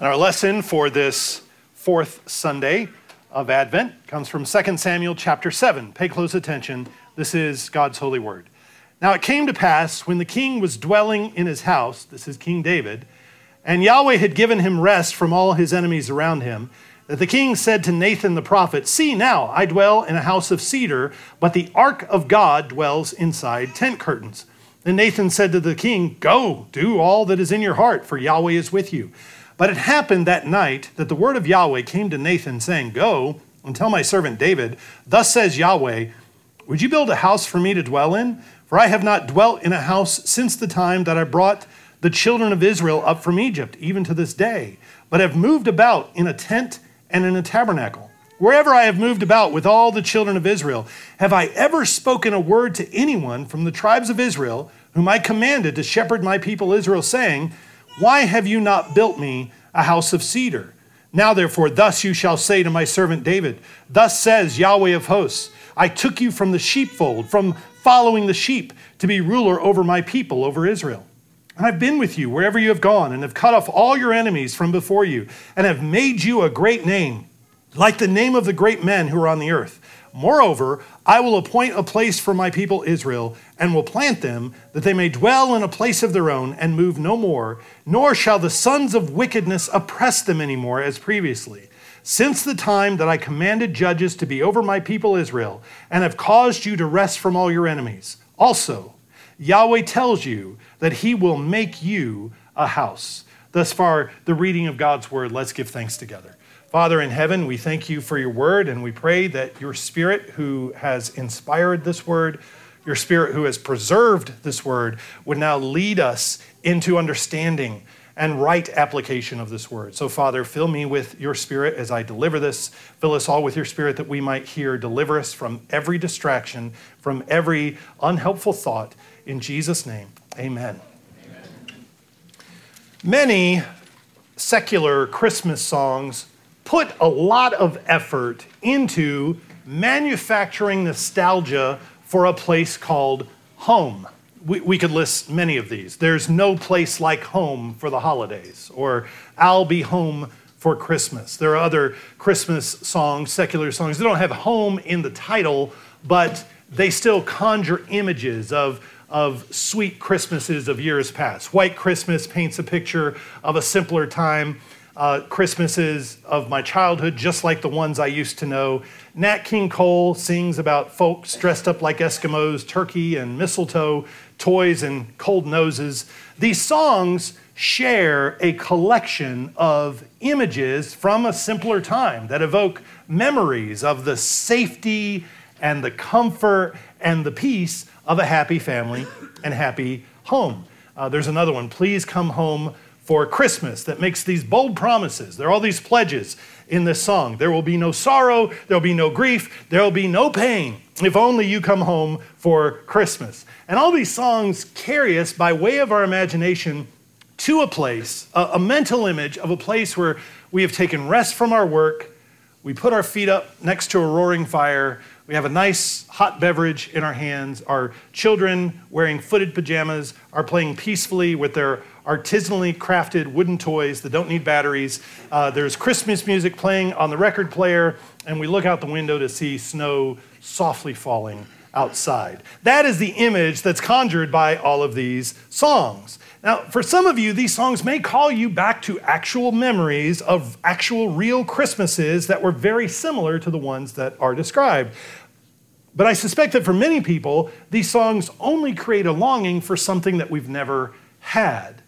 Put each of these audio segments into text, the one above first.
And our lesson for this fourth Sunday of Advent comes from 2 Samuel chapter 7. Pay close attention. This is God's holy word. Now it came to pass when the king was dwelling in his house, this is King David, and Yahweh had given him rest from all his enemies around him, that the king said to Nathan the prophet, See now, I dwell in a house of cedar, but the ark of God dwells inside tent curtains. Then Nathan said to the king, Go, do all that is in your heart, for Yahweh is with you. But it happened that night that the word of Yahweh came to Nathan, saying, Go and tell my servant David, Thus says Yahweh, Would you build a house for me to dwell in? For I have not dwelt in a house since the time that I brought the children of Israel up from Egypt, even to this day, but have moved about in a tent and in a tabernacle. Wherever I have moved about with all the children of Israel, have I ever spoken a word to anyone from the tribes of Israel, whom I commanded to shepherd my people Israel, saying, why have you not built me a house of cedar? Now, therefore, thus you shall say to my servant David, Thus says Yahweh of hosts, I took you from the sheepfold, from following the sheep, to be ruler over my people, over Israel. And I've been with you wherever you have gone, and have cut off all your enemies from before you, and have made you a great name, like the name of the great men who are on the earth. Moreover, I will appoint a place for my people Israel, and will plant them, that they may dwell in a place of their own, and move no more, nor shall the sons of wickedness oppress them any more as previously. Since the time that I commanded judges to be over my people Israel, and have caused you to rest from all your enemies. Also, Yahweh tells you that he will make you a house. Thus far, the reading of God's word. Let's give thanks together. Father in heaven, we thank you for your word, and we pray that your spirit, who has inspired this word, your spirit, who has preserved this word, would now lead us into understanding and right application of this word. So, Father, fill me with your spirit as I deliver this. Fill us all with your spirit that we might hear. Deliver us from every distraction, from every unhelpful thought. In Jesus' name, amen. amen. Many secular Christmas songs put a lot of effort into manufacturing nostalgia for a place called home. We, we, could list many of these. There's no place like home for the holidays, or I'll be home for Christmas. There are other Christmas songs, secular songs, they don't have home in the title, but they still conjure images of, of sweet Christmases of years past. White Christmas paints a picture of a simpler time uh, Christmases of my childhood, just like the ones I used to know. Nat King Cole sings about folks dressed up like Eskimos, turkey and mistletoe, toys and cold noses. These songs share a collection of images from a simpler time that evoke memories of the safety and the comfort and the peace of a happy family and happy home. Uh, there's another one, Please Come Home for Christmas that makes these bold promises. There are all these pledges in this song. There will be no sorrow, there will be no grief, there will be no pain if only you come home for Christmas. And all these songs carry us by way of our imagination to a place, a, a mental image of a place where we have taken rest from our work, we put our feet up next to a roaring fire, we have a nice hot beverage in our hands. Our children, wearing footed pajamas, are playing peacefully with their artisanally crafted wooden toys that don't need batteries. Uh, there's Christmas music playing on the record player, and we look out the window to see snow softly falling outside. That is the image that's conjured by all of these songs. Now, for some of you, these songs may call you back to actual memories of actual real Christmases that were very similar to the ones that are described. But I suspect that for many people, these songs only create a longing for something that we've never had.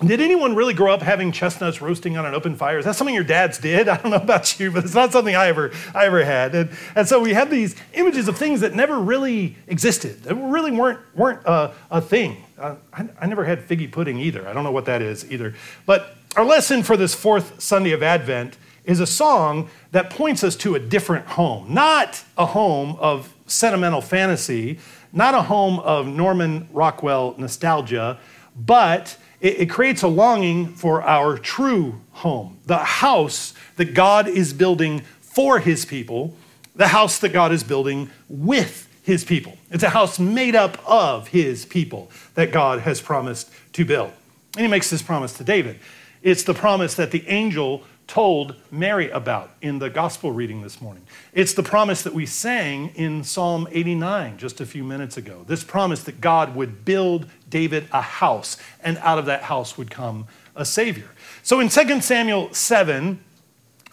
Did anyone really grow up having chestnuts roasting on an open fire? Is that something your dads did? I don't know about you, but it's not something I ever, I ever had. And, and so we have these images of things that never really existed, that really weren't, weren't a thing. Uh, I, I never had figgy pudding either. I don't know what that is either. But our lesson for this fourth Sunday of Advent is a song that points us to a different home, not a home of sentimental fantasy, not a home of Norman Rockwell nostalgia, but it, it creates a longing for our true home, the house that God is building for his people, the house that God is building with his people. It's a house made up of his people that God has promised to build. And he makes this promise to David. It's the promise that the angel told Mary about in the gospel reading this morning. It's the promise that we sang in Psalm 89 just a few minutes ago. This promise that God would build David a house, and out of that house would come a Savior. So in 2 Samuel 7,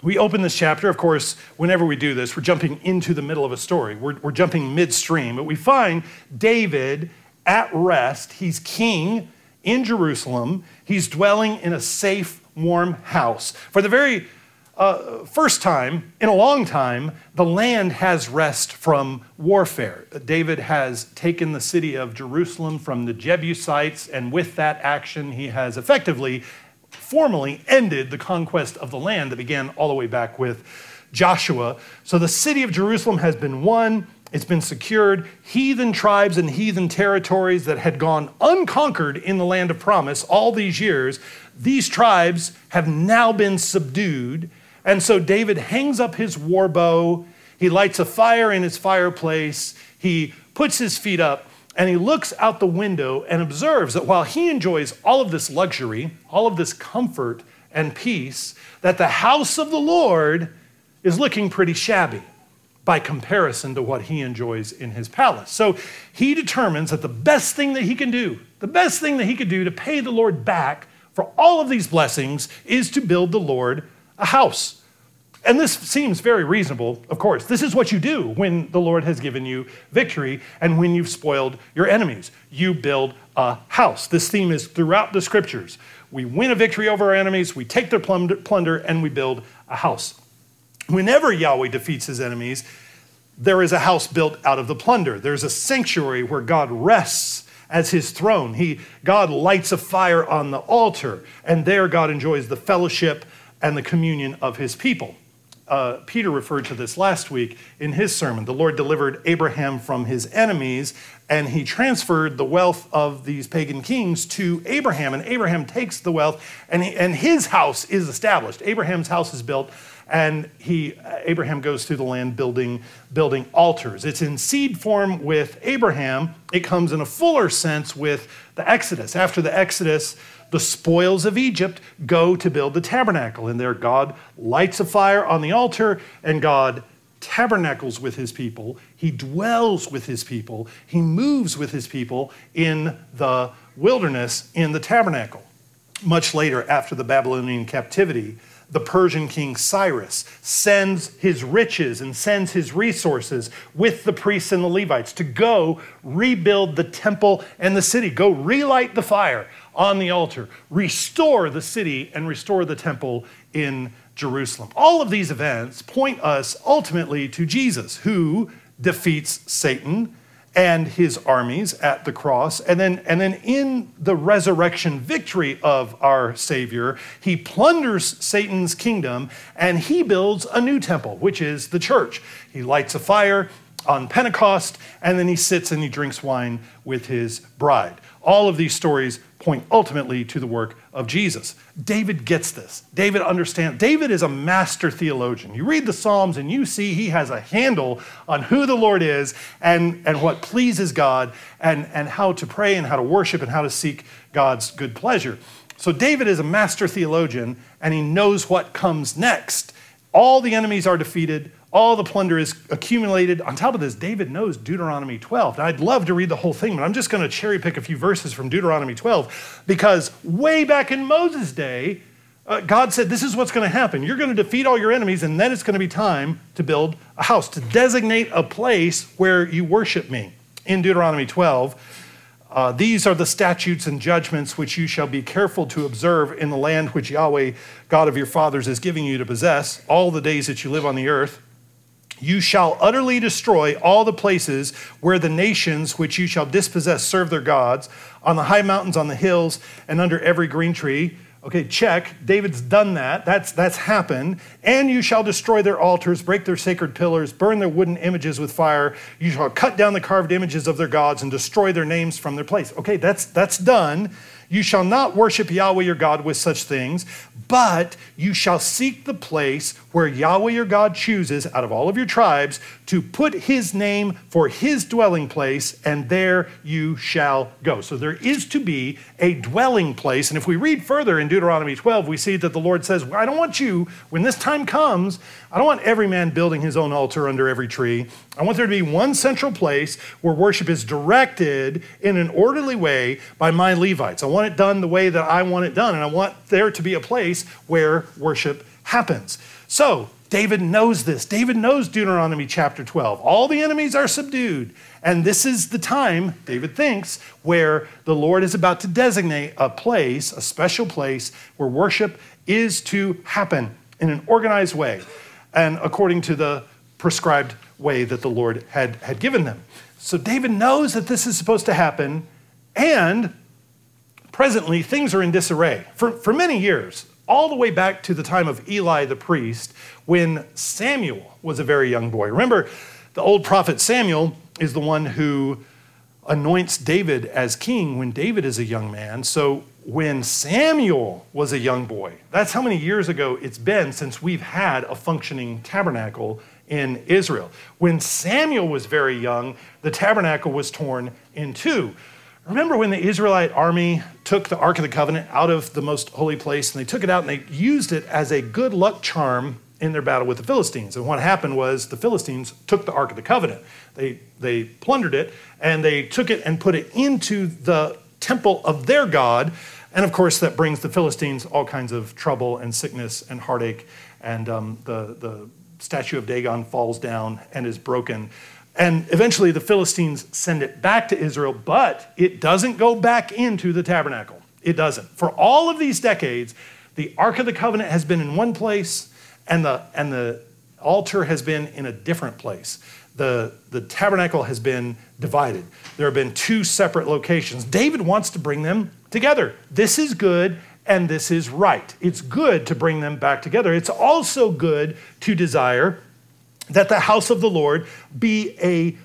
we open this chapter. Of course, whenever we do this, we're jumping into the middle of a story, we're, we're jumping midstream. But we find David at rest. He's king in Jerusalem, he's dwelling in a safe, warm house. For the very uh, first time in a long time, the land has rest from warfare. David has taken the city of Jerusalem from the Jebusites, and with that action, he has effectively formally ended the conquest of the land that began all the way back with Joshua. So the city of Jerusalem has been won. It's been secured. Heathen tribes and heathen territories that had gone unconquered in the land of promise all these years, these tribes have now been subdued. And so David hangs up his war bow. He lights a fire in his fireplace. He puts his feet up and he looks out the window and observes that while he enjoys all of this luxury, all of this comfort and peace, that the house of the Lord is looking pretty shabby by comparison to what he enjoys in his palace. So he determines that the best thing that he can do, the best thing that he could do to pay the Lord back for all of these blessings is to build the Lord a house. And this seems very reasonable, of course. This is what you do when the Lord has given you victory and when you've spoiled your enemies. You build a house. This theme is throughout the scriptures. We win a victory over our enemies, we take their plunder, and we build a house. Whenever Yahweh defeats his enemies, there is a house built out of the plunder. There's a sanctuary where God rests as his throne. He, God lights a fire on the altar, and there God enjoys the fellowship and the communion of his people uh, Peter referred to this last week in his sermon. The Lord delivered Abraham from his enemies, and he transferred the wealth of these pagan kings to Abraham. And Abraham takes the wealth, and, he, and his house is established. Abraham's house is built, and he, Abraham goes through the land building, building altars. It's in seed form with Abraham, it comes in a fuller sense with the Exodus. After the Exodus, the spoils of Egypt go to build the tabernacle. And there, God lights a fire on the altar, and God tabernacles with his people. He dwells with his people. He moves with his people in the wilderness in the tabernacle. Much later, after the Babylonian captivity, the Persian king Cyrus sends his riches and sends his resources with the priests and the Levites to go rebuild the temple and the city, go relight the fire on the altar, restore the city and restore the temple in Jerusalem. All of these events point us ultimately to Jesus, who defeats Satan and his armies at the cross. And then, and then in the resurrection victory of our Savior, he plunders Satan's kingdom and he builds a new temple, which is the church. He lights a fire on Pentecost, and then he sits and he drinks wine with his bride. All of these stories point ultimately to the work of Jesus. David gets this. David understands. David is a master theologian. You read the Psalms and you see he has a handle on who the Lord is and, and what pleases God and, and how to pray and how to worship and how to seek God's good pleasure. So David is a master theologian and he knows what comes next. All the enemies are defeated, all the plunder is accumulated. On top of this, David knows Deuteronomy 12. Now, I'd love to read the whole thing, but I'm just going to cherry pick a few verses from Deuteronomy 12 because way back in Moses' day, uh, God said, This is what's going to happen. You're going to defeat all your enemies, and then it's going to be time to build a house, to designate a place where you worship me. In Deuteronomy 12, uh, these are the statutes and judgments which you shall be careful to observe in the land which Yahweh, God of your fathers, is giving you to possess all the days that you live on the earth you shall utterly destroy all the places where the nations which you shall dispossess serve their gods, on the high mountains, on the hills, and under every green tree. Okay, check. David's done that. That's, that's happened. And you shall destroy their altars, break their sacred pillars, burn their wooden images with fire. You shall cut down the carved images of their gods and destroy their names from their place. Okay, that's, that's done. You shall not worship Yahweh your God with such things, but you shall seek the place where Yahweh your God chooses out of all of your tribes to put his name for his dwelling place, and there you shall go. So there is to be a dwelling place. And if we read further in Deuteronomy 12, we see that the Lord says, I don't want you, when this time comes, I don't want every man building his own altar under every tree. I want there to be one central place where worship is directed in an orderly way by my Levites. I want it done the way that I want it done, and I want there to be a place where worship happens. So, David knows this. David knows Deuteronomy chapter 12. All the enemies are subdued. And this is the time, David thinks, where the Lord is about to designate a place, a special place, where worship is to happen in an organized way and according to the prescribed way that the Lord had, had given them. So David knows that this is supposed to happen, and presently things are in disarray. For, for many years, all the way back to the time of Eli the priest, when Samuel was a very young boy. Remember, the old prophet Samuel is the one who anoints David as king when David is a young man. So when Samuel was a young boy, that's how many years ago it's been since we've had a functioning tabernacle in Israel. When Samuel was very young, the tabernacle was torn in two. Remember when the Israelite army took the Ark of the Covenant out of the most holy place and they took it out and they used it as a good luck charm in their battle with the Philistines. And what happened was the Philistines took the Ark of the Covenant. They, they plundered it and they took it and put it into the temple of their God. And of course, that brings the Philistines all kinds of trouble and sickness and heartache. And um, the, the statue of Dagon falls down and is broken. And eventually, the Philistines send it back to Israel, but it doesn't go back into the tabernacle. It doesn't. For all of these decades, the Ark of the Covenant has been in one place, and the, and the altar has been in a different place. The, the tabernacle has been divided. There have been two separate locations. David wants to bring them together. This is good and this is right. It's good to bring them back together. It's also good to desire that the house of the Lord be a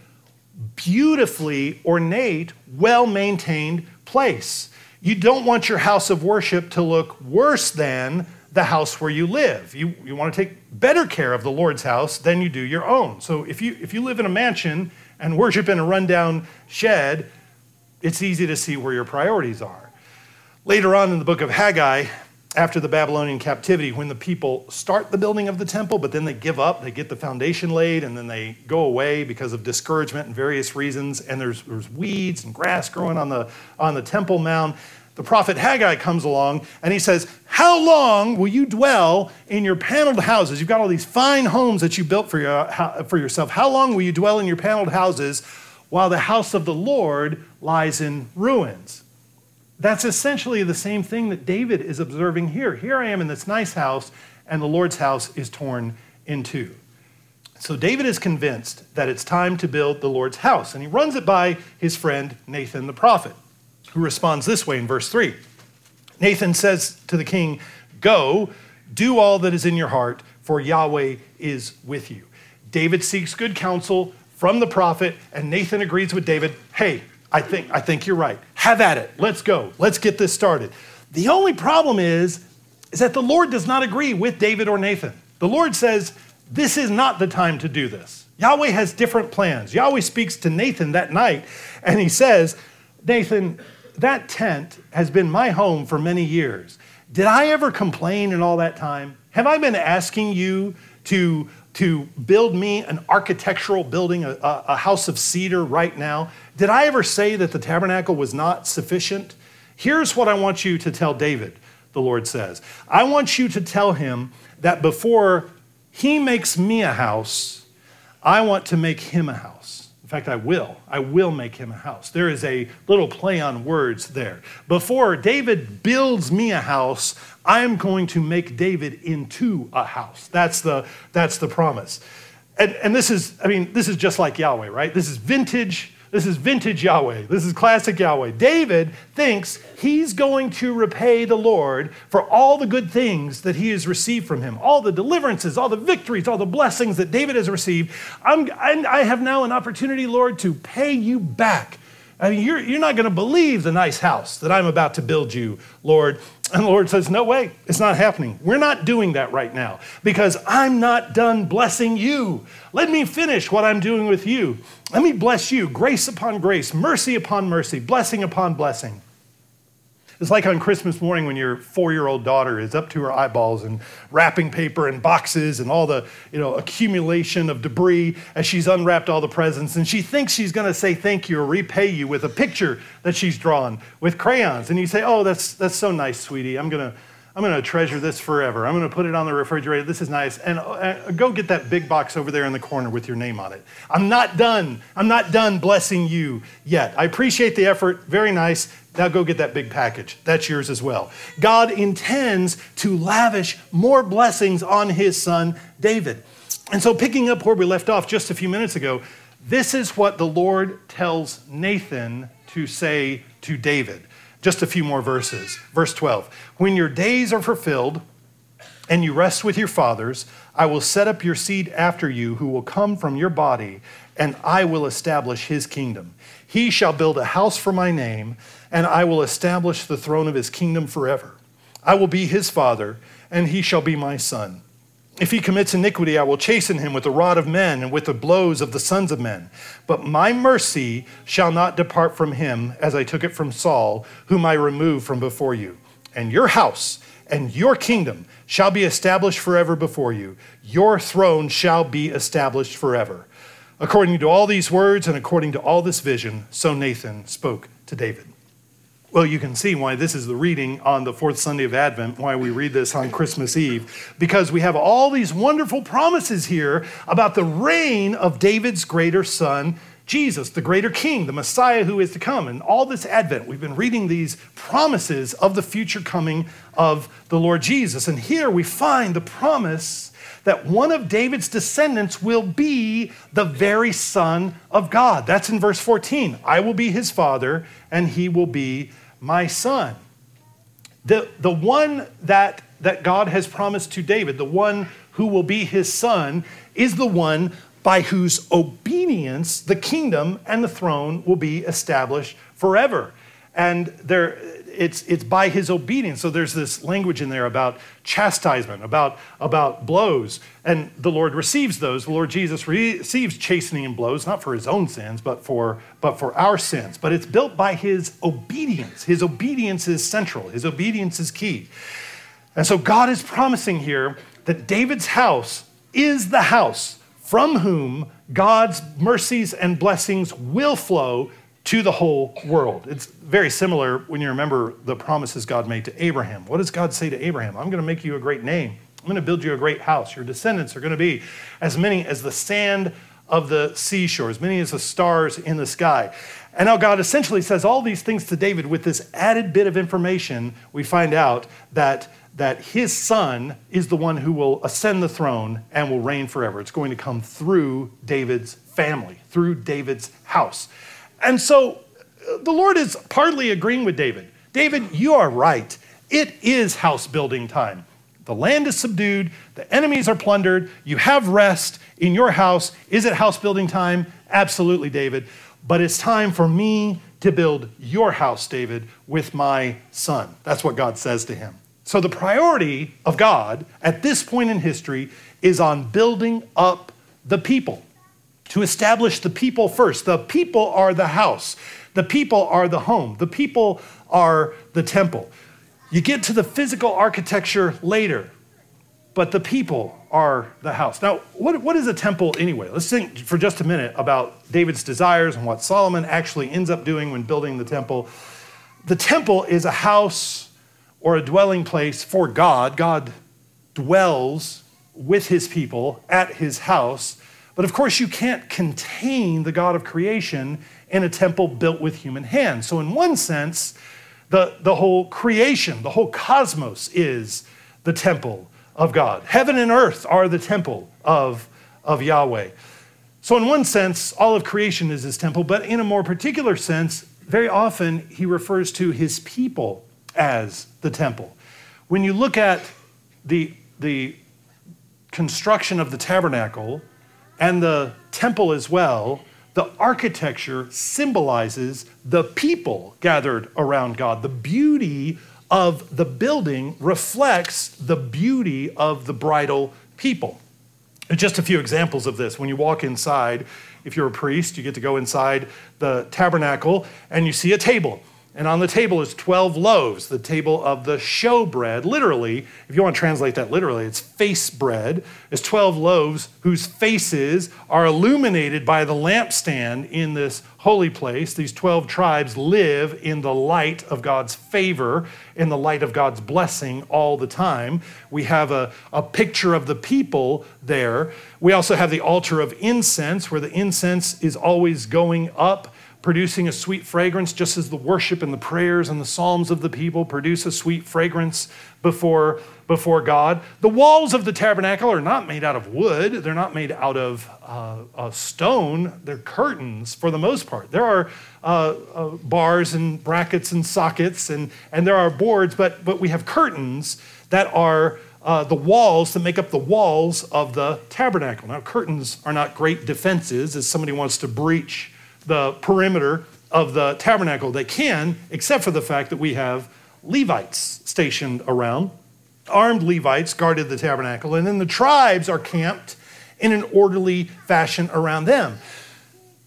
beautifully ornate, well maintained place. You don't want your house of worship to look worse than the house where you live. You, you want to take better care of the Lord's house than you do your own. So if you, if you live in a mansion and worship in a rundown shed, it's easy to see where your priorities are. Later on in the book of Haggai, after the Babylonian captivity, when the people start the building of the temple, but then they give up, they get the foundation laid, and then they go away because of discouragement and various reasons, and there's, there's weeds and grass growing on the, on the temple mound the prophet Haggai comes along and he says, How long will you dwell in your paneled houses? You've got all these fine homes that you built for, your, for yourself. How long will you dwell in your paneled houses while the house of the Lord lies in ruins? That's essentially the same thing that David is observing here. Here I am in this nice house, and the Lord's house is torn in two. So David is convinced that it's time to build the Lord's house, and he runs it by his friend Nathan the prophet who responds this way in verse 3. Nathan says to the king, Go, do all that is in your heart, for Yahweh is with you. David seeks good counsel from the prophet, and Nathan agrees with David, Hey, I think, I think you're right. Have at it. Let's go. Let's get this started. The only problem is, is that the Lord does not agree with David or Nathan. The Lord says, This is not the time to do this. Yahweh has different plans. Yahweh speaks to Nathan that night, and he says, Nathan, that tent has been my home for many years. Did I ever complain in all that time? Have I been asking you to, to build me an architectural building, a, a house of cedar right now? Did I ever say that the tabernacle was not sufficient? Here's what I want you to tell David, the Lord says. I want you to tell him that before he makes me a house, I want to make him a house. In fact, I will. I will make him a house. There is a little play on words there. Before David builds me a house, I'm going to make David into a house. That's the, that's the promise. And, and this is, I mean, this is just like Yahweh, right? This is vintage this is vintage Yahweh. This is classic Yahweh. David thinks he's going to repay the Lord for all the good things that he has received from him, all the deliverances, all the victories, all the blessings that David has received. I'm, I have now an opportunity, Lord, to pay you back I mean, you're, you're not going to believe the nice house that I'm about to build you, Lord. And the Lord says, No way, it's not happening. We're not doing that right now because I'm not done blessing you. Let me finish what I'm doing with you. Let me bless you, grace upon grace, mercy upon mercy, blessing upon blessing. It's like on Christmas morning when your four year old daughter is up to her eyeballs in wrapping paper and boxes and all the you know, accumulation of debris as she's unwrapped all the presents. And she thinks she's going to say thank you or repay you with a picture that she's drawn with crayons. And you say, Oh, that's, that's so nice, sweetie. I'm going to. I'm going to treasure this forever. I'm going to put it on the refrigerator. This is nice. And uh, go get that big box over there in the corner with your name on it. I'm not done. I'm not done blessing you yet. I appreciate the effort. Very nice. Now go get that big package. That's yours as well. God intends to lavish more blessings on his son David. And so, picking up where we left off just a few minutes ago, this is what the Lord tells Nathan to say to David. Just a few more verses. Verse 12 When your days are fulfilled and you rest with your fathers, I will set up your seed after you who will come from your body, and I will establish his kingdom. He shall build a house for my name and I will establish the throne of his kingdom forever. I will be his father, and he shall be my son. If he commits iniquity, I will chasten him with the rod of men and with the blows of the sons of men. But my mercy shall not depart from him, as I took it from Saul, whom I removed from before you. And your house and your kingdom shall be established forever before you. Your throne shall be established forever. According to all these words and according to all this vision, so Nathan spoke to David. Well, you can see why this is the reading on the fourth Sunday of Advent, why we read this on Christmas Eve, because we have all these wonderful promises here about the reign of David's greater son, Jesus, the greater king, the Messiah who is to come. And all this Advent, we've been reading these promises of the future coming of the Lord Jesus. And here we find the promise that one of David's descendants will be the very Son of God. That's in verse 14. I will be his father, and he will be my son. The, the one that, that God has promised to David, the one who will be his son, is the one by whose obedience the kingdom and the throne will be established forever. And there, it's, it's by his obedience. So there's this language in there about chastisement, about, about blows. And the Lord receives those. The Lord Jesus receives chastening and blows, not for his own sins, but for, but for our sins. But it's built by his obedience. His obedience is central, his obedience is key. And so God is promising here that David's house is the house from whom God's mercies and blessings will flow to the whole world. It's very similar when you remember the promises God made to Abraham. What does God say to Abraham? I'm going to make you a great name. I'm going to build you a great house. Your descendants are going to be as many as the sand of the seashore, as many as the stars in the sky. And now God essentially says all these things to David with this added bit of information. We find out that, that his son is the one who will ascend the throne and will reign forever. It's going to come through David's family, through David's house. And so uh, the Lord is partly agreeing with David. David, you are right. It is house building time. The land is subdued, the enemies are plundered, you have rest in your house. Is it house building time? Absolutely, David. But it's time for me to build your house, David, with my son. That's what God says to him. So the priority of God at this point in history is on building up the people to establish the people first. The people are the house, the people are the home, the people are the temple. You get to the physical architecture later, but the people are the house. Now, what, what is a temple anyway? Let's think for just a minute about David's desires and what Solomon actually ends up doing when building the temple. The temple is a house or a dwelling place for God. God dwells with his people at his house. But of course, you can't contain the God of creation in a temple built with human hands. So, in one sense, the, the whole creation, the whole cosmos is the temple of God. Heaven and earth are the temple of, of Yahweh. So, in one sense, all of creation is his temple, but in a more particular sense, very often he refers to his people as the temple. When you look at the, the construction of the tabernacle, and the temple as well, the architecture symbolizes the people gathered around God. The beauty of the building reflects the beauty of the bridal people. Just a few examples of this. When you walk inside, if you're a priest, you get to go inside the tabernacle and you see a table. And on the table is 12 loaves, the table of the show bread. Literally, if you want to translate that literally, it's face bread. It's 12 loaves whose faces are illuminated by the lampstand in this holy place. These 12 tribes live in the light of God's favor, in the light of God's blessing all the time. We have a, a picture of the people there. We also have the altar of incense, where the incense is always going up producing a sweet fragrance, just as the worship and the prayers and the psalms of the people produce a sweet fragrance before, before God. The walls of the tabernacle are not made out of wood, they're not made out of uh, uh, stone, they're curtains for the most part. There are uh, uh bars and brackets and sockets, and, and there are boards, but, but we have curtains that are. Uh, the walls that make up the walls of the tabernacle. Now, curtains are not great defenses as somebody wants to breach the perimeter of the tabernacle. They can, except for the fact that we have Levites stationed around. Armed Levites guarded the tabernacle, and then the tribes are camped in an orderly fashion around them.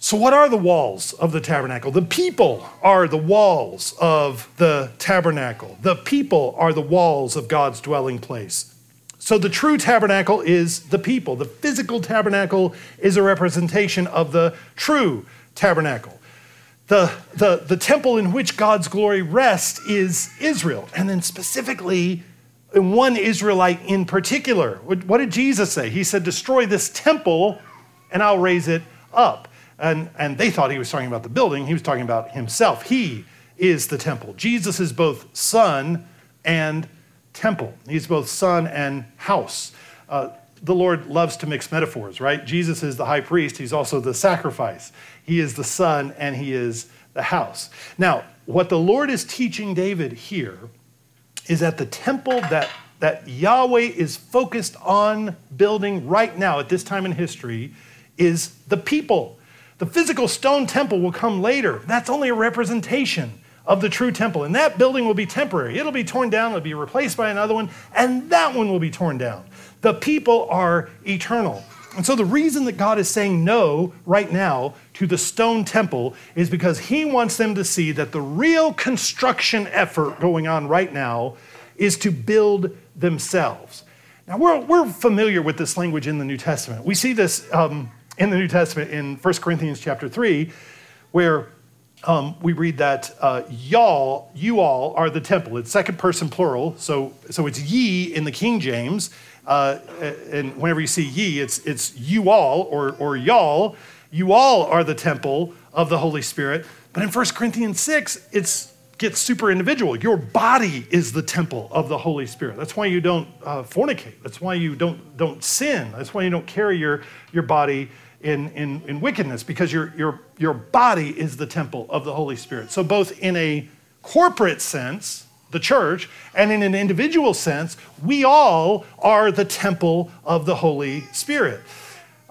So, what are the walls of the tabernacle? The people are the walls of the tabernacle. The people are the walls of God's dwelling place. So, the true tabernacle is the people. The physical tabernacle is a representation of the true tabernacle. The, the, the temple in which God's glory rests is Israel. And then specifically, one Israelite in particular. What did Jesus say? He said, Destroy this temple and I'll raise it up. And, and they thought he was talking about the building. He was talking about himself. He is the temple. Jesus is both son and temple, he's both son and house. Uh, the Lord loves to mix metaphors, right? Jesus is the high priest, he's also the sacrifice. He is the son and he is the house. Now, what the Lord is teaching David here is that the temple that, that Yahweh is focused on building right now at this time in history is the people. The physical stone temple will come later. That's only a representation of the true temple. And that building will be temporary. It'll be torn down, it'll be replaced by another one, and that one will be torn down. The people are eternal. And so the reason that God is saying no right now to the stone temple is because he wants them to see that the real construction effort going on right now is to build themselves. Now, we're, we're familiar with this language in the New Testament. We see this um, in the New Testament in 1 Corinthians chapter 3, where um, we read that uh, y'all, you all are the temple. It's second person plural, so, so it's ye in the King James. Uh, and whenever you see ye, it's, it's you all or, or y'all. You all are the temple of the Holy Spirit. But in 1 Corinthians 6, it gets super individual. Your body is the temple of the Holy Spirit. That's why you don't uh, fornicate. That's why you don't, don't sin. That's why you don't carry your, your body in, in, in wickedness, because your, your, your body is the temple of the Holy Spirit. So, both in a corporate sense, the church, and in an individual sense, we all are the temple of the Holy Spirit.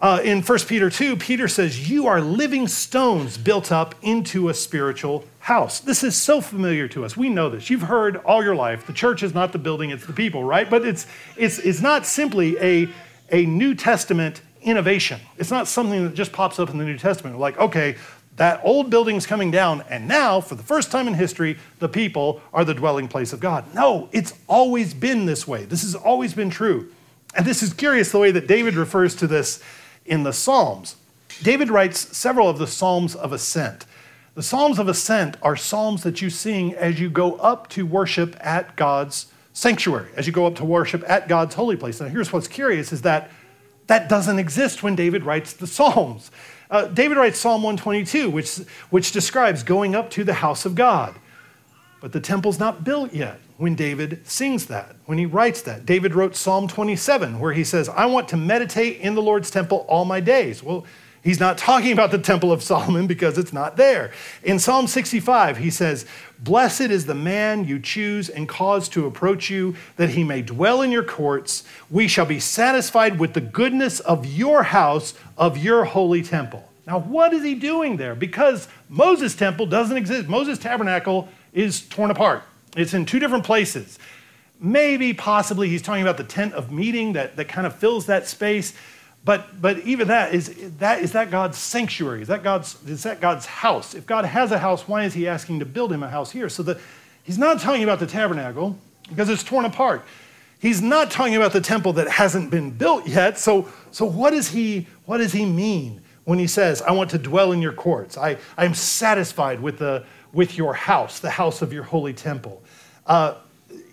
Uh, in 1 Peter 2, Peter says, You are living stones built up into a spiritual house. This is so familiar to us. We know this. You've heard all your life the church is not the building, it's the people, right? But it's, it's, it's not simply a, a New Testament innovation. It's not something that just pops up in the New Testament. Like, okay, that old building's coming down, and now, for the first time in history, the people are the dwelling place of God. No, it's always been this way. This has always been true. And this is curious the way that David refers to this in the Psalms. David writes several of the Psalms of Ascent. The Psalms of Ascent are psalms that you sing as you go up to worship at God's sanctuary, as you go up to worship at God's holy place. Now, here's what's curious is that that doesn't exist when David writes the Psalms. Uh, David writes Psalm 122, which, which describes going up to the house of God. But the temple's not built yet when David sings that, when he writes that. David wrote Psalm 27, where he says, I want to meditate in the Lord's temple all my days. Well, He's not talking about the Temple of Solomon because it's not there. In Psalm 65, he says, Blessed is the man you choose and cause to approach you, that he may dwell in your courts. We shall be satisfied with the goodness of your house, of your holy temple. Now, what is he doing there? Because Moses' temple doesn't exist. Moses' tabernacle is torn apart, it's in two different places. Maybe, possibly, he's talking about the tent of meeting that, that kind of fills that space. But, but even that is, that is that God's sanctuary? Is that God's, is that God's house? If God has a house, why is he asking to build him a house here? So the, he's not talking about the tabernacle because it's torn apart. He's not talking about the temple that hasn't been built yet. So, so what, is he, what does he mean when he says, I want to dwell in your courts? I, I'm satisfied with, the, with your house, the house of your holy temple. Uh,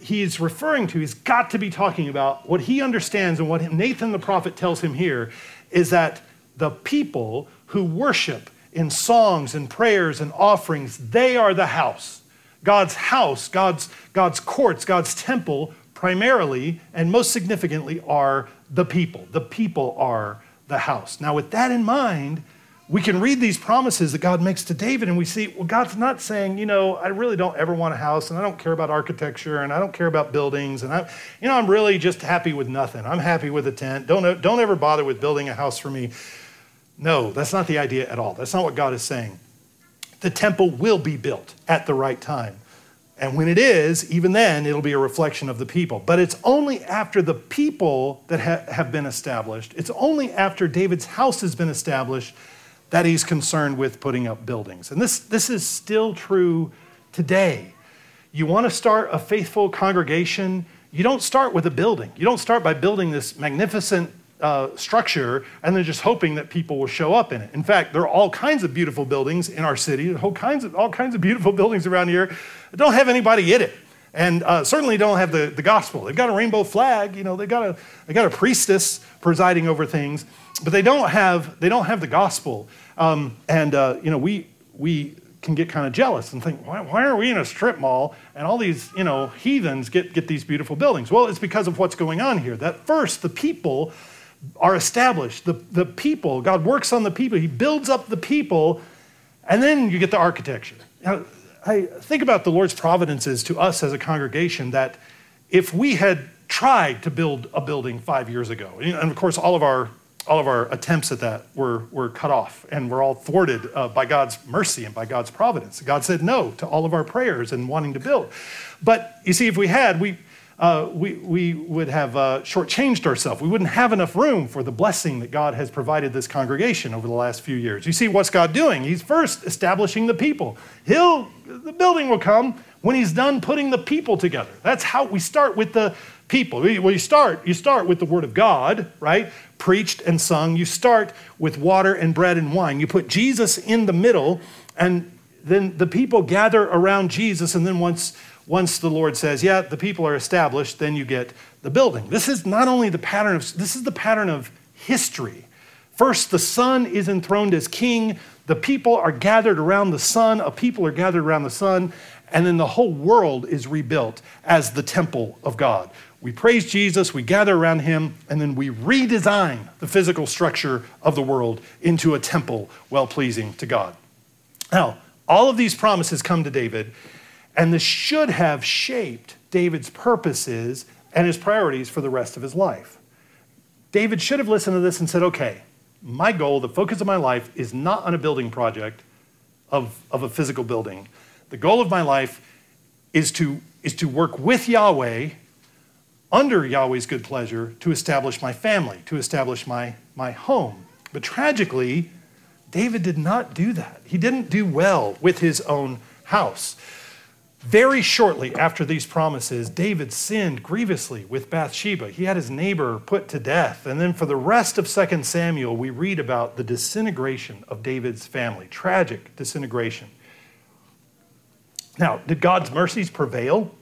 he's referring to, he's got to be talking about what he understands and what Nathan the prophet tells him here is that the people who worship in songs and prayers and offerings, they are the house. God's house, God's, God's courts, God's temple primarily and most significantly are the people. The people are the house. Now, with that in mind, we can read these promises that God makes to David and we see, well, God's not saying, you know, I really don't ever want a house and I don't care about architecture and I don't care about buildings and I, you know, I'm really just happy with nothing. I'm happy with a tent. Don't, don't ever bother with building a house for me. No, that's not the idea at all. That's not what God is saying. The temple will be built at the right time. And when it is, even then, it'll be a reflection of the people. But it's only after the people that ha- have been established, it's only after David's house has been established that he's concerned with putting up buildings. And this, this is still true today. You want to start a faithful congregation, you don't start with a building. You don't start by building this magnificent uh, structure and then just hoping that people will show up in it. In fact, there are all kinds of beautiful buildings in our city, all kinds of, all kinds of beautiful buildings around here that don't have anybody in it. And uh, certainly don't have the, the gospel. They've got a rainbow flag, you know, they've got a, they got a priestess presiding over things, but they don't have, they don't have the gospel. Um, and, uh, you know, we, we can get kind of jealous and think, why, why are we in a strip mall and all these, you know, heathens get, get these beautiful buildings? Well, it's because of what's going on here. That first, the people are established. The, the people, God works on the people, He builds up the people, and then you get the architecture. Now, I think about the Lord's providences to us as a congregation that if we had tried to build a building five years ago, and of course, all of our all of our attempts at that were, were cut off and were all thwarted uh, by God's mercy and by God's providence. God said no to all of our prayers and wanting to build. But you see, if we had, we, uh, we, we would have uh, shortchanged ourselves. We wouldn't have enough room for the blessing that God has provided this congregation over the last few years. You see, what's God doing? He's first establishing the people. He'll, the building will come when He's done putting the people together. That's how we start with the people. Well, you start, you start with the Word of God, right? Preached and sung. You start with water and bread and wine. You put Jesus in the middle, and then the people gather around Jesus, and then once once the Lord says, yeah, the people are established, then you get the building. This is not only the pattern of, this is the pattern of history. First, the Son is enthroned as king. The people are gathered around the Son. A people are gathered around the Son. And then the whole world is rebuilt as the temple of God. We praise Jesus, we gather around him, and then we redesign the physical structure of the world into a temple well pleasing to God. Now, all of these promises come to David and this should have shaped David's purposes and his priorities for the rest of his life. David should have listened to this and said, okay, my goal, the focus of my life, is not on a building project of, of a physical building. The goal of my life is to, is to work with Yahweh under Yahweh's good pleasure to establish my family, to establish my, my home. But tragically, David did not do that. He didn't do well with his own house. Very shortly after these promises, David sinned grievously with Bathsheba. He had his neighbor put to death. And then for the rest of 2 Samuel, we read about the disintegration of David's family, tragic disintegration. Now, did God's mercies prevail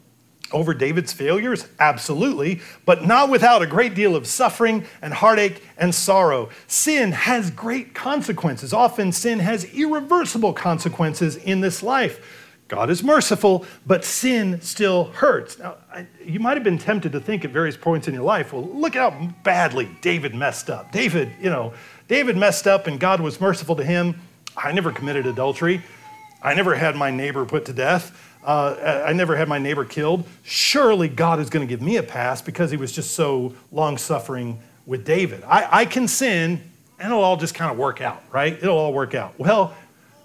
over David's failures? Absolutely, but not without a great deal of suffering and heartache and sorrow. Sin has great consequences. Often, sin has irreversible consequences in this life. God is merciful, but sin still hurts. Now, I, you might have been tempted to think at various points in your life, well, look how badly David messed up. David, you know, David messed up and God was merciful to him. I never committed adultery. I never had my neighbor put to death. Uh, I never had my neighbor killed. Surely God is going to give me a pass because he was just so long suffering with David. I, I can sin and it'll all just kind of work out, right? It'll all work out. Well,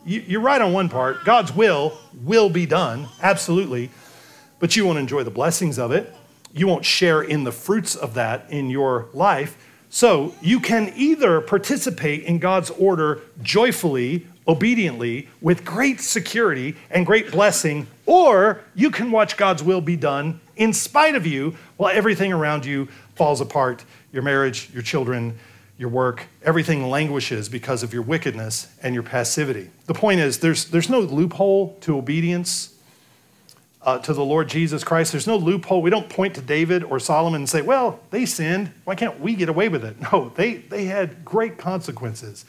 you're right on one part. God's will will be done, absolutely, but you won't enjoy the blessings of it. You won't share in the fruits of that in your life. So you can either participate in God's order joyfully, obediently, with great security and great blessing, or you can watch God's will be done in spite of you while everything around you falls apart your marriage, your children, your work, everything languishes because of your wickedness and your passivity. The point is, there's, there's no loophole to obedience uh, to the Lord Jesus Christ. There's no loophole. We don't point to David or Solomon and say, well, they sinned. Why can't we get away with it? No, they, they had great consequences.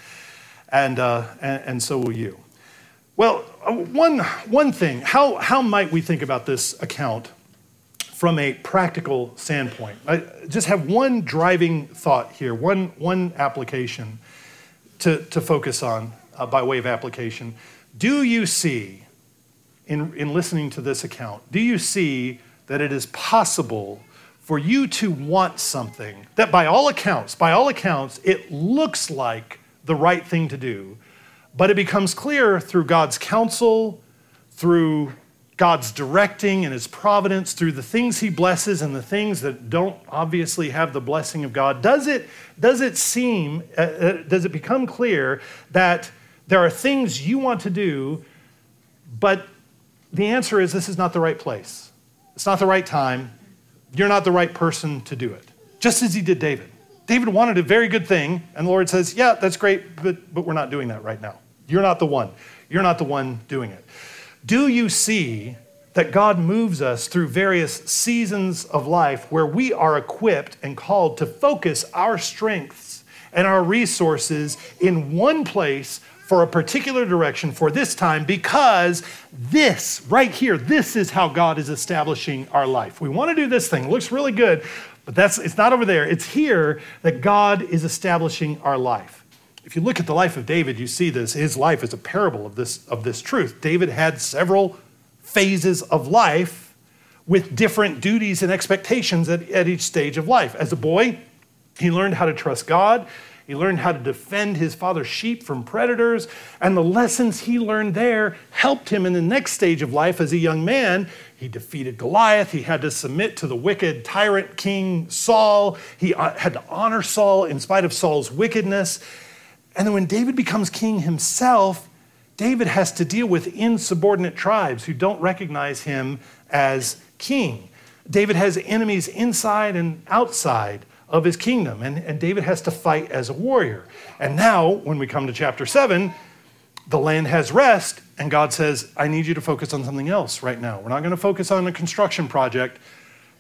And, uh, and, and, so will you. Well, uh, one, one thing, how, how might we think about this account from a practical standpoint. I just have one driving thought here, one, one application to, to focus on uh, by way of application. Do you see, in, in listening to this account, do you see that it is possible for you to want something that, by all accounts, by all accounts, it looks like the right thing to do, but it becomes clear through God's counsel, through God's directing and His providence through the things He blesses and the things that don't obviously have the blessing of God, does it, does it seem, uh, uh, does it become clear that there are things you want to do, but the answer is this is not the right place? It's not the right time. You're not the right person to do it. Just as He did David. David wanted a very good thing, and the Lord says, Yeah, that's great, but, but we're not doing that right now. You're not the one. You're not the one doing it. Do you see that God moves us through various seasons of life where we are equipped and called to focus our strengths and our resources in one place for a particular direction for this time because this right here this is how God is establishing our life. We want to do this thing. It looks really good, but that's it's not over there. It's here that God is establishing our life. If you look at the life of David, you see this. His life is a parable of this, of this truth. David had several phases of life with different duties and expectations at, at each stage of life. As a boy, he learned how to trust God. He learned how to defend his father's sheep from predators. And the lessons he learned there helped him in the next stage of life as a young man. He defeated Goliath. He had to submit to the wicked tyrant king Saul. He uh, had to honor Saul in spite of Saul's wickedness. And then when David becomes king himself, David has to deal with insubordinate tribes who don't recognize him as king. David has enemies inside and outside of his kingdom, and, and David has to fight as a warrior. And now, when we come to chapter 7, the land has rest, and God says, I need you to focus on something else right now. We're not going to focus on a construction project.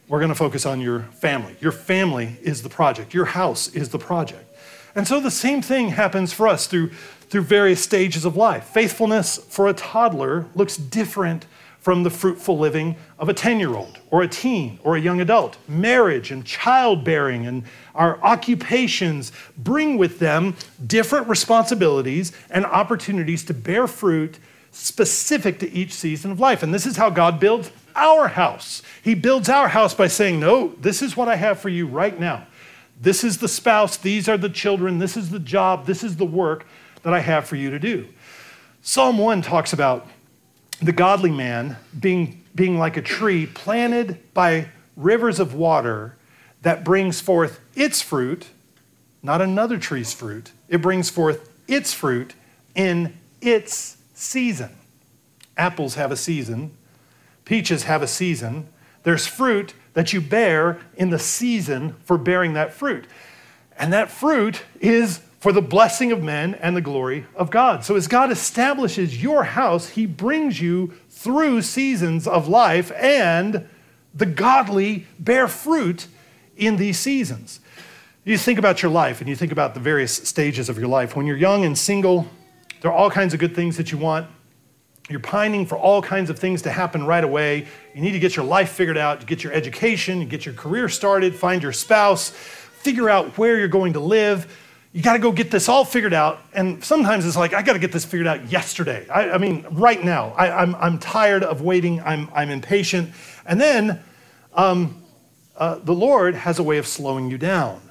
We're going to focus on your family. Your family is the project, your house is the project. And so the same thing happens for us through, through various stages of life. Faithfulness for a toddler looks different from the fruitful living of a 10 year old or a teen or a young adult. Marriage and childbearing and our occupations bring with them different responsibilities and opportunities to bear fruit specific to each season of life. And this is how God builds our house. He builds our house by saying, No, this is what I have for you right now. This is the spouse, these are the children, this is the job, this is the work that I have for you to do. Psalm 1 talks about the godly man being, being like a tree planted by rivers of water that brings forth its fruit, not another tree's fruit. It brings forth its fruit in its season. Apples have a season, peaches have a season. There's fruit that you bear in the season for bearing that fruit. And that fruit is for the blessing of men and the glory of God. So as God establishes your house, he brings you through seasons of life, and the godly bear fruit in these seasons. You think about your life and you think about the various stages of your life. When you're young and single, there are all kinds of good things that you want. You're pining for all kinds of things to happen right away. You need to get your life figured out, get your education, get your career started, find your spouse, figure out where you're going to live. You got to go get this all figured out. And sometimes it's like, I got to get this figured out yesterday. I, I mean, right now. I, am I'm, I'm tired of waiting. I'm, I'm impatient. And then um, uh, the Lord has a way of slowing you down.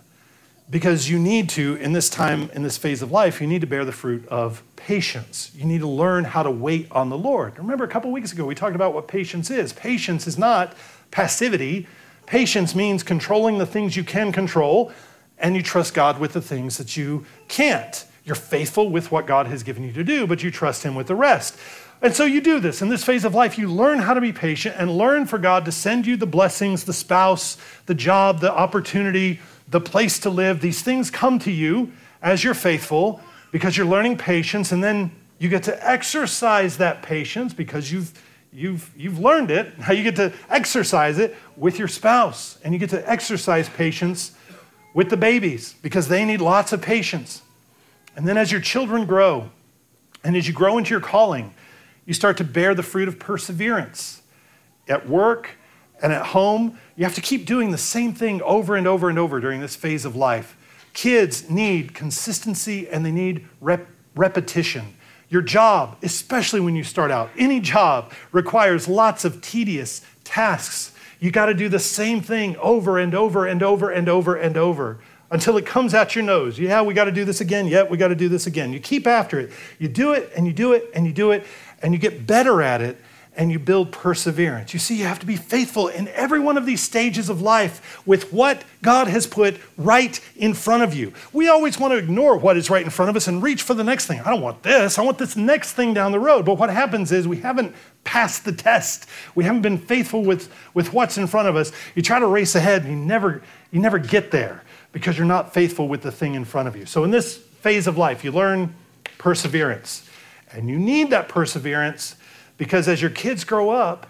Because you need to, in this time, in this phase of life, you need to bear the fruit of patience. You need to learn how to wait on the Lord. Remember, a couple weeks ago, we talked about what patience is. Patience is not passivity, patience means controlling the things you can control, and you trust God with the things that you can't. You're faithful with what God has given you to do, but you trust Him with the rest. And so you do this in this phase of life. You learn how to be patient and learn for God to send you the blessings, the spouse, the job, the opportunity the place to live, these things come to you as you're faithful because you're learning patience, and then you get to exercise that patience because you've you've you've learned it. Now you get to exercise it with your spouse, and you get to exercise patience with the babies because they need lots of patience. And then as your children grow, and as you grow into your calling, you start to bear the fruit of perseverance at work and at home, you have to keep doing the same thing over and over and over during this phase of life. Kids need consistency and they need rep- repetition. Your job, especially when you start out, any job requires lots of tedious tasks. You got to do the same thing over and over and over and over and over until it comes out your nose. Yeah, we got to do this again. Yeah, we got to do this again. You keep after it. You do it and you do it and you do it and you get better at it and you build perseverance. You see, you have to be faithful in every one of these stages of life with what God has put right in front of you. We always want to ignore what is right in front of us and reach for the next thing. I don't want this, I want this next thing down the road. But what happens is we haven't passed the test. We haven't been faithful with, with what's in front of us. You try to race ahead and you never, you never get there because you're not faithful with the thing in front of you. So in this phase of life, you learn perseverance. And you need that perseverance because as your kids grow up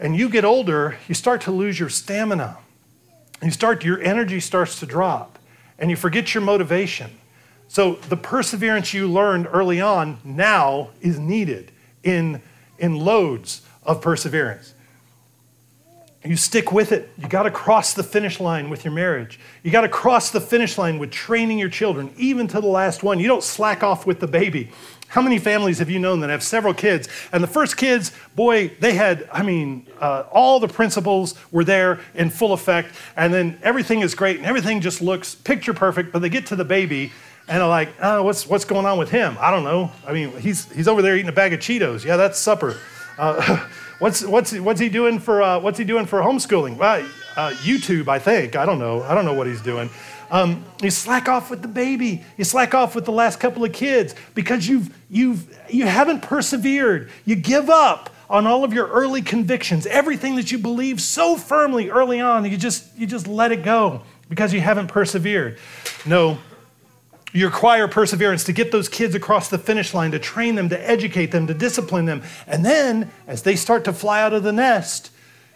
and you get older, you start to lose your stamina. You start, your energy starts to drop and you forget your motivation. So the perseverance you learned early on now is needed in, in loads of perseverance. You stick with it. You got to cross the finish line with your marriage. You got to cross the finish line with training your children, even to the last one. You don't slack off with the baby. How many families have you known that have several kids? And the first kids, boy, they had, I mean, uh, all the principles were there in full effect. And then everything is great and everything just looks picture perfect. But they get to the baby and they're like, oh, what's, what's going on with him? I don't know. I mean, he's, he's over there eating a bag of Cheetos. Yeah, that's supper. Uh, what's, what's, what's, he doing for, uh, what's he doing for homeschooling? Well, uh, YouTube, I think. I don't know. I don't know what he's doing. Um, you slack off with the baby. You slack off with the last couple of kids because you've, you've, you haven't persevered. You give up on all of your early convictions, everything that you believe so firmly early on, you just, you just let it go because you haven't persevered. No, you require perseverance to get those kids across the finish line, to train them, to educate them, to discipline them. And then, as they start to fly out of the nest,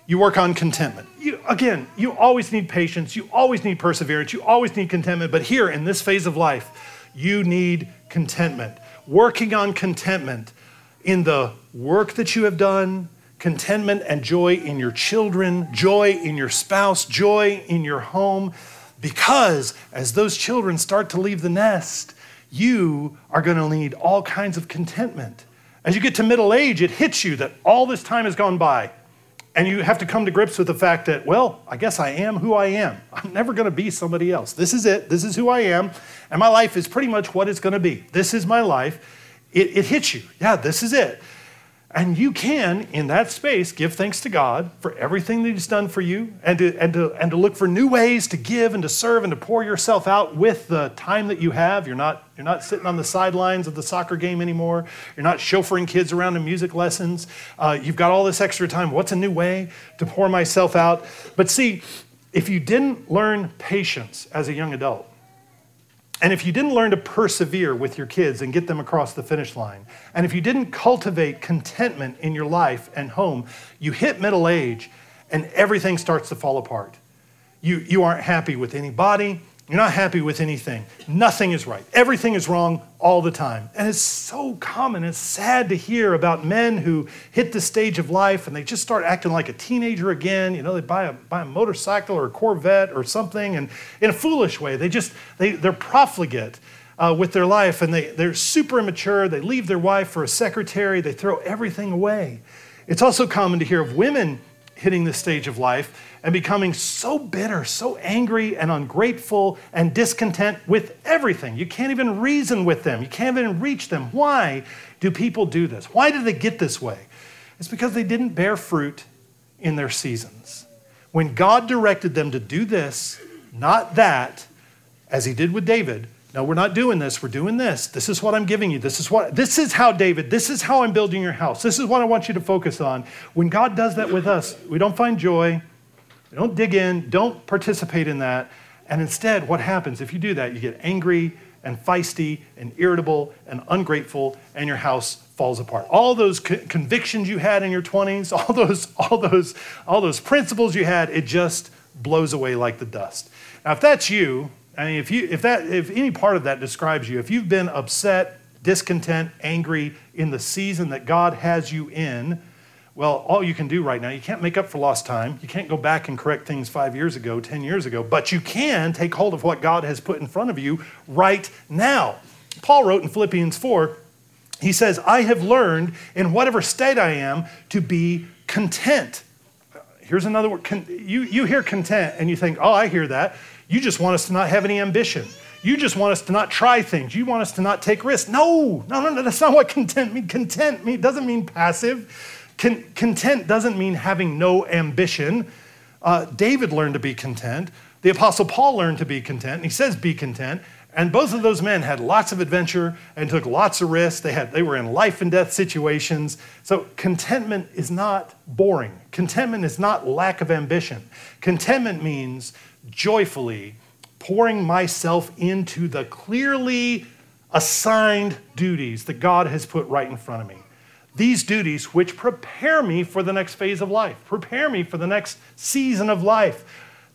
you work on contentment. You, again, you always need patience, you always need perseverance, you always need contentment. But here in this phase of life, you need contentment. Working on contentment in the work that you have done, contentment and joy in your children, joy in your spouse, joy in your home. Because as those children start to leave the nest, you are going to need all kinds of contentment. As you get to middle age, it hits you that all this time has gone by and you have to come to grips with the fact that, well, I guess I am who I am. I'm never going to be somebody else. This is it. This is who I am. And my life is pretty much what it's going to be. This is my life. It, it hits you. Yeah, this is it. And you can, in that space, give thanks to God for everything that He's done for you and to, and, to, and to look for new ways to give and to serve and to pour yourself out with the time that you have. You're not, you're not sitting on the sidelines of the soccer game anymore. You're not chauffeuring kids around to music lessons. Uh, you've got all this extra time. What's a new way to pour myself out? But see, if you didn't learn patience as a young adult, and if you didn't learn to persevere with your kids and get them across the finish line, and if you didn't cultivate contentment in your life and home, you hit middle age and everything starts to fall apart. You, you aren't happy with anybody, you're not happy with anything. Nothing is right. Everything is wrong all the time. And it's so common. It's sad to hear about men who hit the stage of life and they just start acting like a teenager again. You know, they buy a, buy a motorcycle or a Corvette or something, and in a foolish way, they just, they, they're profligate. Uh, with their life, and they, they're super immature. They leave their wife for a secretary. They throw everything away. It's also common to hear of women hitting this stage of life and becoming so bitter, so angry and ungrateful and discontent with everything. You can't even reason with them, you can't even reach them. Why do people do this? Why do they get this way? It's because they didn't bear fruit in their seasons. When God directed them to do this, not that, as he did with David, no, we're not doing this. We're doing this. This is what I'm giving you. This is what this is how David, this is how I'm building your house. This is what I want you to focus on. When God does that with us, we don't find joy. Don't dig in, don't participate in that. And instead, what happens if you do that? You get angry and feisty and irritable and ungrateful and your house falls apart. All those co- convictions you had in your 20s, all those all those all those principles you had, it just blows away like the dust. Now, if that's you, I mean, if, you, if, that, if any part of that describes you, if you've been upset, discontent, angry in the season that God has you in, well, all you can do right now, you can't make up for lost time. You can't go back and correct things five years ago, 10 years ago, but you can take hold of what God has put in front of you right now. Paul wrote in Philippians 4, he says, I have learned in whatever state I am to be content. Here's another word. You, you hear content and you think, oh, I hear that. You just want us to not have any ambition. You just want us to not try things. You want us to not take risks. No, no, no, no. That's not what content means. Content mean, doesn't mean passive. Con- content doesn't mean having no ambition. Uh, David learned to be content. The Apostle Paul learned to be content. He says, be content. And both of those men had lots of adventure and took lots of risks. They, had, they were in life and death situations. So contentment is not boring. Contentment is not lack of ambition. Contentment means joyfully pouring myself into the clearly assigned duties that God has put right in front of me. These duties which prepare me for the next phase of life, prepare me for the next season of life.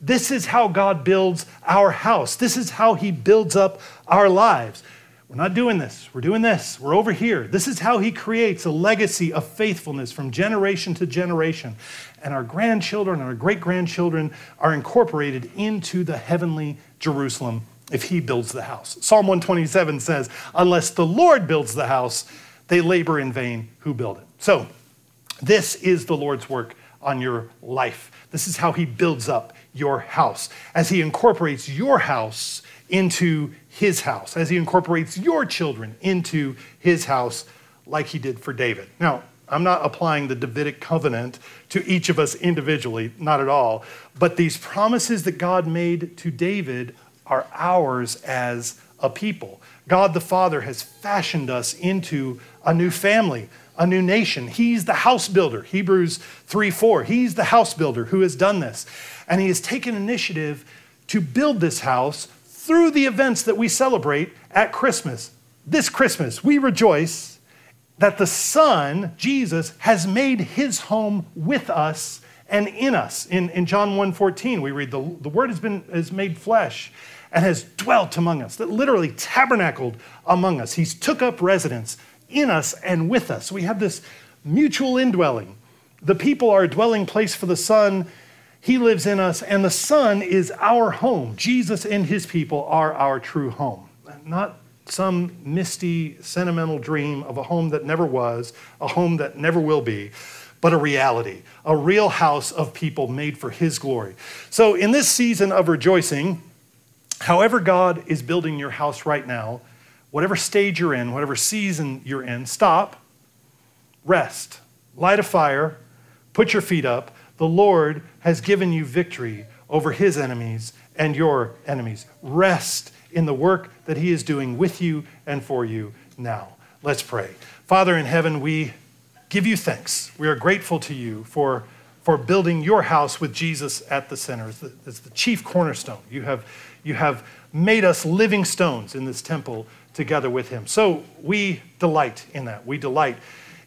This is how God builds our house. This is how He builds up our lives. We're not doing this. We're doing this. We're over here. This is how he creates a legacy of faithfulness from generation to generation. And our grandchildren and our great grandchildren are incorporated into the heavenly Jerusalem if he builds the house. Psalm 127 says, Unless the Lord builds the house, they labor in vain who build it. So, this is the Lord's work on your life. This is how he builds up your house. As he incorporates your house into his house, as he incorporates your children into his house, like he did for David. Now, I'm not applying the Davidic covenant to each of us individually, not at all. But these promises that God made to David are ours as a people. God the Father has fashioned us into a new family, a new nation. He's the house builder. Hebrews 3 4. He's the house builder who has done this. And he has taken initiative to build this house through the events that we celebrate at Christmas. This Christmas, we rejoice that the Son, Jesus, has made his home with us and in us. In, in John 1.14, we read, the, the Word has been has made flesh and has dwelt among us, that literally tabernacled among us. He's took up residence in us and with us. We have this mutual indwelling. The people are a dwelling place for the Son he lives in us, and the Son is our home. Jesus and his people are our true home. Not some misty, sentimental dream of a home that never was, a home that never will be, but a reality, a real house of people made for his glory. So, in this season of rejoicing, however God is building your house right now, whatever stage you're in, whatever season you're in, stop, rest, light a fire, put your feet up the Lord has given you victory over his enemies and your enemies. Rest in the work that he is doing with you and for you now. Let's pray. Father in heaven, we give you thanks. We are grateful to you for, for building your house with Jesus at the center. It's the, the chief cornerstone. You have, you have made us living stones in this temple together with him. So we delight in that. We delight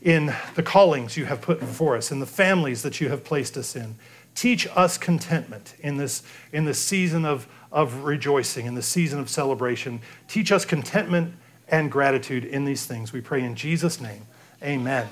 in the callings you have put before us, in the families that you have placed us in. Teach us contentment in this, in this season of, of rejoicing, in the season of celebration. Teach us contentment and gratitude in these things. We pray in Jesus' name. Amen.